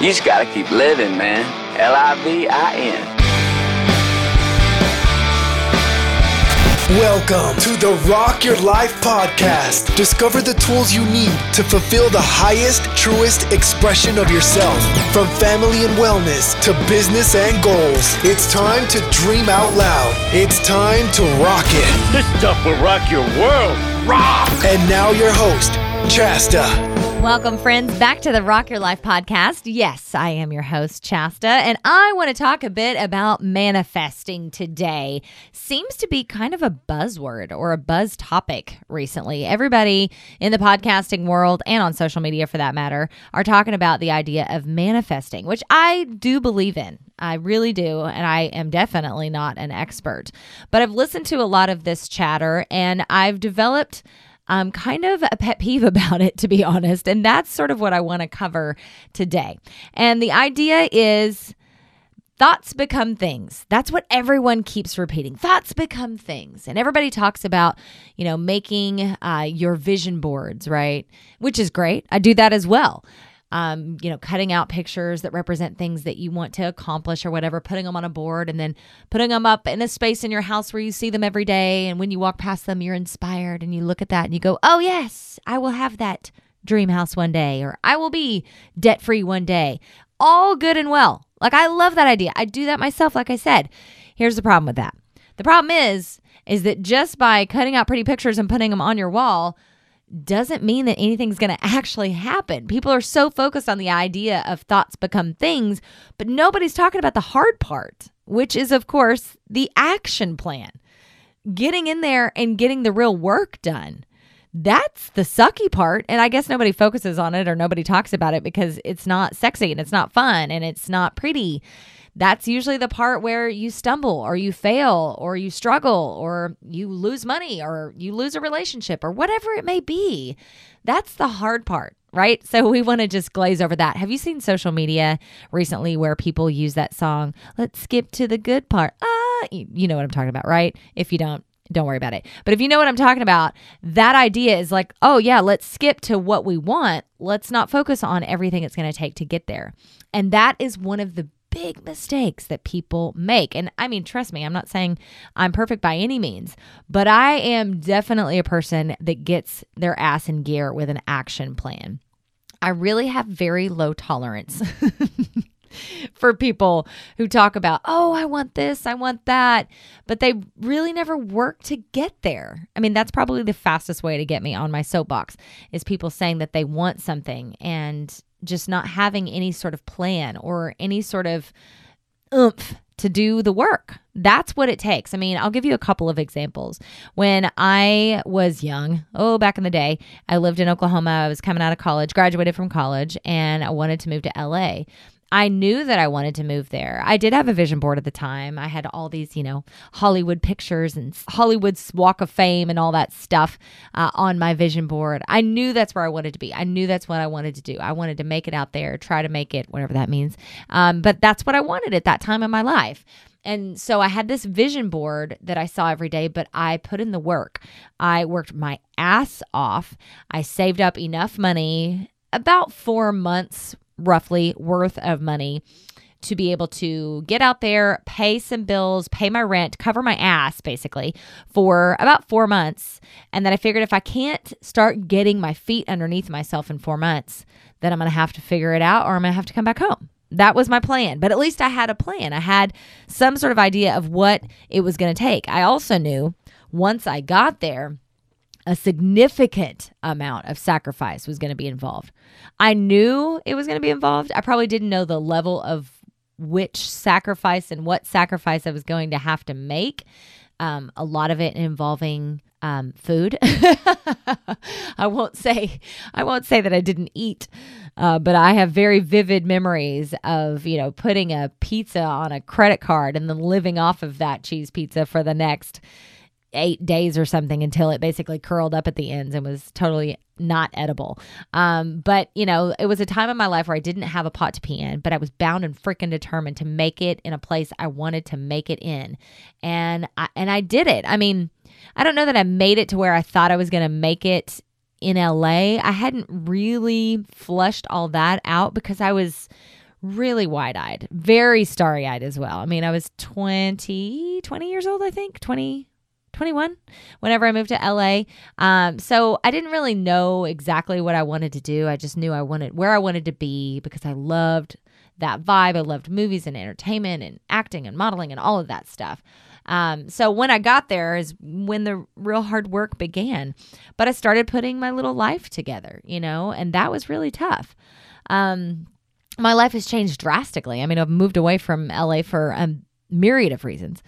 You just gotta keep living, man. L I V I N. Welcome to the Rock Your Life podcast. Discover the tools you need to fulfill the highest, truest expression of yourself. From family and wellness to business and goals, it's time to dream out loud. It's time to rock it. This stuff will rock your world. Rock! And now, your host, Chasta. Welcome, friends, back to the Rock Your Life podcast. Yes, I am your host, Chasta, and I want to talk a bit about manifesting today. Seems to be kind of a buzzword or a buzz topic recently. Everybody in the podcasting world and on social media, for that matter, are talking about the idea of manifesting, which I do believe in. I really do. And I am definitely not an expert. But I've listened to a lot of this chatter and I've developed um, kind of a pet peeve about it, to be honest. And that's sort of what I want to cover today. And the idea is thoughts become things. That's what everyone keeps repeating. Thoughts become things. And everybody talks about, you know, making uh, your vision boards, right? Which is great. I do that as well um, you know, cutting out pictures that represent things that you want to accomplish or whatever, putting them on a board and then putting them up in a space in your house where you see them every day. And when you walk past them, you're inspired and you look at that and you go, oh, yes, I will have that dream house one day or I will be debt free one day. All good and well. Like, I love that idea. I do that myself, like I said. Here's the problem with that the problem is, is that just by cutting out pretty pictures and putting them on your wall, doesn't mean that anything's going to actually happen. People are so focused on the idea of thoughts become things, but nobody's talking about the hard part, which is, of course, the action plan. Getting in there and getting the real work done. That's the sucky part. And I guess nobody focuses on it or nobody talks about it because it's not sexy and it's not fun and it's not pretty that's usually the part where you stumble or you fail or you struggle or you lose money or you lose a relationship or whatever it may be. That's the hard part, right? So we want to just glaze over that. Have you seen social media recently where people use that song, Let's skip to the good part? Ah, you know what I'm talking about, right? If you don't, don't worry about it. But if you know what I'm talking about, that idea is like, oh, yeah, let's skip to what we want. Let's not focus on everything it's going to take to get there. And that is one of the big mistakes that people make. And I mean, trust me, I'm not saying I'm perfect by any means, but I am definitely a person that gets their ass in gear with an action plan. I really have very low tolerance. for people who talk about, oh, I want this, I want that, but they really never work to get there. I mean, that's probably the fastest way to get me on my soapbox is people saying that they want something and just not having any sort of plan or any sort of oomph to do the work. That's what it takes. I mean, I'll give you a couple of examples. When I was young, oh, back in the day, I lived in Oklahoma. I was coming out of college, graduated from college, and I wanted to move to LA. I knew that I wanted to move there. I did have a vision board at the time. I had all these, you know, Hollywood pictures and Hollywood's Walk of Fame and all that stuff uh, on my vision board. I knew that's where I wanted to be. I knew that's what I wanted to do. I wanted to make it out there, try to make it, whatever that means. Um, but that's what I wanted at that time in my life. And so I had this vision board that I saw every day, but I put in the work. I worked my ass off. I saved up enough money, about four months roughly worth of money to be able to get out there, pay some bills, pay my rent, cover my ass basically for about four months. And then I figured if I can't start getting my feet underneath myself in four months, then I'm going to have to figure it out or I'm going to have to come back home. That was my plan. But at least I had a plan. I had some sort of idea of what it was going to take. I also knew once I got there, a significant amount of sacrifice was going to be involved. I knew it was going to be involved. I probably didn't know the level of which sacrifice and what sacrifice I was going to have to make. Um, a lot of it involving um, food. I won't say I won't say that I didn't eat, uh, but I have very vivid memories of you know putting a pizza on a credit card and then living off of that cheese pizza for the next eight days or something until it basically curled up at the ends and was totally not edible. Um, but you know, it was a time in my life where I didn't have a pot to pee in, but I was bound and freaking determined to make it in a place I wanted to make it in, and I, and I did it. I mean, I don't know that I made it to where I thought I was going to make it in LA. I hadn't really flushed all that out because I was really wide eyed, very starry eyed as well. I mean, I was 20, 20 years old, I think, 20, 21 whenever I moved to LA. Um, so I didn't really know exactly what I wanted to do. I just knew I wanted where I wanted to be because I loved that vibe. I loved movies and entertainment and acting and modeling and all of that stuff. Um, so when I got there is when the real hard work began. But I started putting my little life together, you know, and that was really tough. Um, my life has changed drastically. I mean, I've moved away from LA for a myriad of reasons.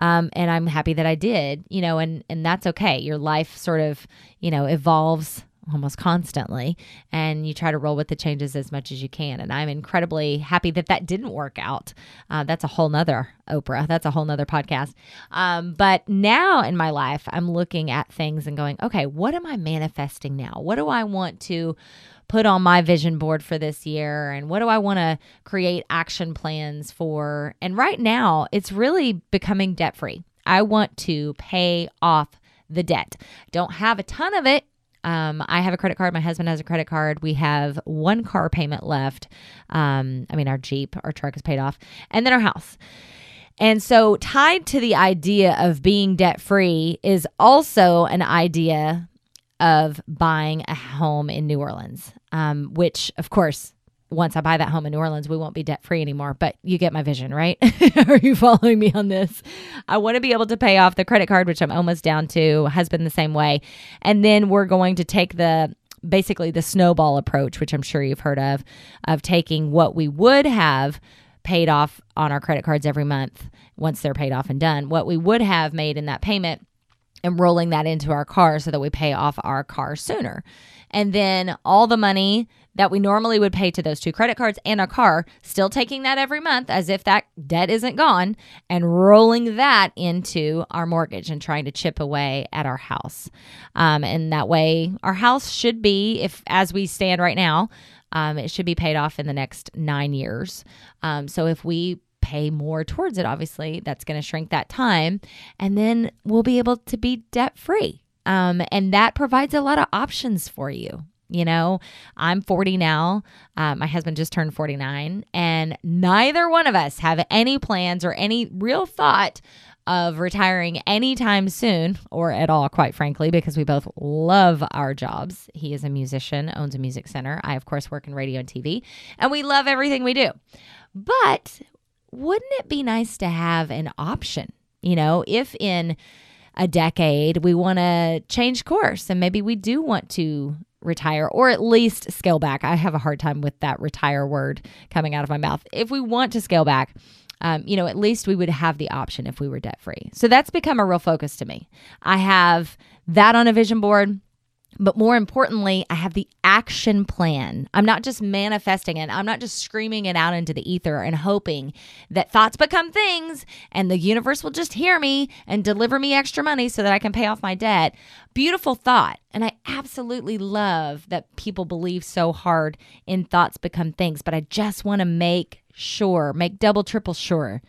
Um, and I'm happy that I did, you know, and and that's okay. Your life sort of, you know, evolves almost constantly and you try to roll with the changes as much as you can and i'm incredibly happy that that didn't work out uh, that's a whole nother oprah that's a whole nother podcast um, but now in my life i'm looking at things and going okay what am i manifesting now what do i want to put on my vision board for this year and what do I want to create action plans for. And right now, it's really becoming debt free. I want to pay off the debt. Don't have a ton of it. Um, I have a credit card. My husband has a credit card. We have one car payment left. Um, I mean, our Jeep, our truck is paid off, and then our house. And so, tied to the idea of being debt free is also an idea of buying a home in New Orleans, um, which, of course, once I buy that home in New Orleans, we won't be debt free anymore. But you get my vision, right? Are you following me on this? I want to be able to pay off the credit card, which I'm almost down to, husband the same way. And then we're going to take the basically the snowball approach, which I'm sure you've heard of, of taking what we would have paid off on our credit cards every month once they're paid off and done, what we would have made in that payment and rolling that into our car so that we pay off our car sooner. And then all the money that we normally would pay to those two credit cards and a car, still taking that every month as if that debt isn't gone and rolling that into our mortgage and trying to chip away at our house. Um, and that way, our house should be, if as we stand right now, um, it should be paid off in the next nine years. Um, so if we pay more towards it, obviously, that's going to shrink that time. And then we'll be able to be debt free. Um, and that provides a lot of options for you. You know, I'm 40 now. Uh, my husband just turned 49, and neither one of us have any plans or any real thought of retiring anytime soon or at all, quite frankly, because we both love our jobs. He is a musician, owns a music center. I, of course, work in radio and TV, and we love everything we do. But wouldn't it be nice to have an option? You know, if in a decade we want to change course and maybe we do want to retire or at least scale back. I have a hard time with that retire word coming out of my mouth. If we want to scale back, um, you know, at least we would have the option if we were debt free. So that's become a real focus to me. I have that on a vision board. But more importantly, I have the action plan. I'm not just manifesting it. I'm not just screaming it out into the ether and hoping that thoughts become things and the universe will just hear me and deliver me extra money so that I can pay off my debt. Beautiful thought. And I absolutely love that people believe so hard in thoughts become things. But I just want to make sure, make double, triple sure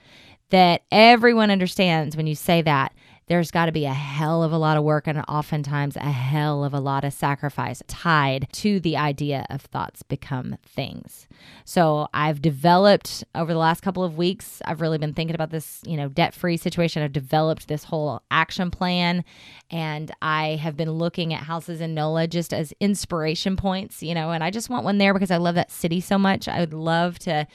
that everyone understands when you say that there's got to be a hell of a lot of work and oftentimes a hell of a lot of sacrifice tied to the idea of thoughts become things. So I've developed over the last couple of weeks, I've really been thinking about this, you know, debt free situation. I've developed this whole action plan and I have been looking at houses in NOLA just as inspiration points, you know, and I just want one there because I love that city so much. I would love to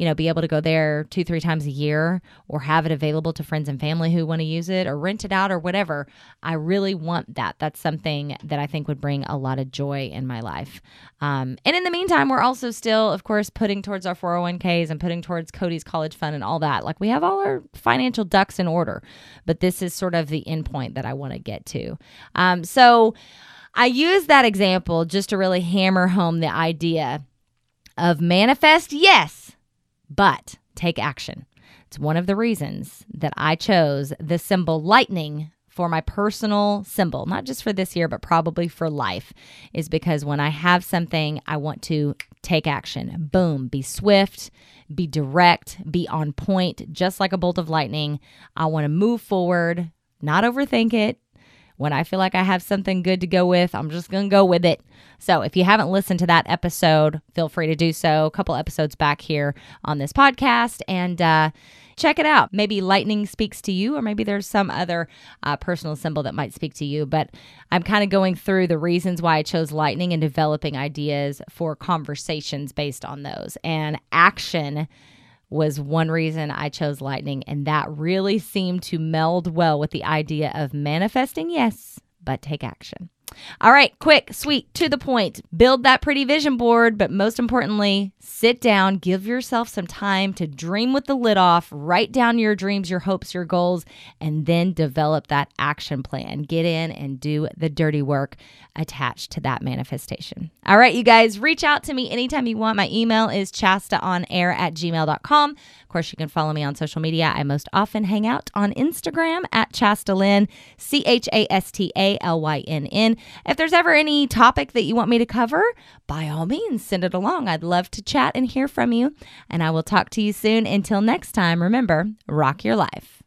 you know, be able to go there two, three times a year or have it available to friends and family who want to use it or rent it out or whatever. I really want that. That's something that I think would bring a lot of joy in my life. Um, and in the meantime, we're also still, of course, putting towards our 401ks and putting towards Cody's college fund and all that. Like we have all our financial ducks in order, but this is sort of the endpoint that I want to get to. Um, so, I use that example just to really hammer home the idea of manifest, yes, but take action. It's one of the reasons that I chose the symbol lightning for my personal symbol, not just for this year, but probably for life, is because when I have something, I want to take action. Boom, be swift, be direct, be on point, just like a bolt of lightning. I want to move forward, not overthink it, when I feel like I have something good to go with, I'm just going to go with it. So if you haven't listened to that episode, feel free to do so. A couple episodes back here on this podcast. And, uh, check it out. Maybe lightning speaks to you, or maybe there's some other uh, personal symbol that might speak to you. But I'm kind of going through the reasons why I chose lightning and developing ideas for conversations based on those. And action was one reason I chose lightning, and that really seemed to meld well with the idea of manifesting, yes, but take action. All right, quick, sweet, to the point. Build that pretty vision board, but most importantly, sit down, give yourself some time to dream with the lid off, write down your dreams, your hopes, your goals, and then develop that action plan. Get in and do the dirty work attached to that manifestation. All right, you guys, reach out to me anytime you want. My email is chastaonair at gmail.com. Of course, you can follow me on social media. I most often hang out on Instagram at Chastalynn, C H A S T A L Y N N. If there's ever any topic that you want me to cover, by all means, send it along. I'd love to chat and hear from you. And I will talk to you soon. Until next time, remember, rock your life.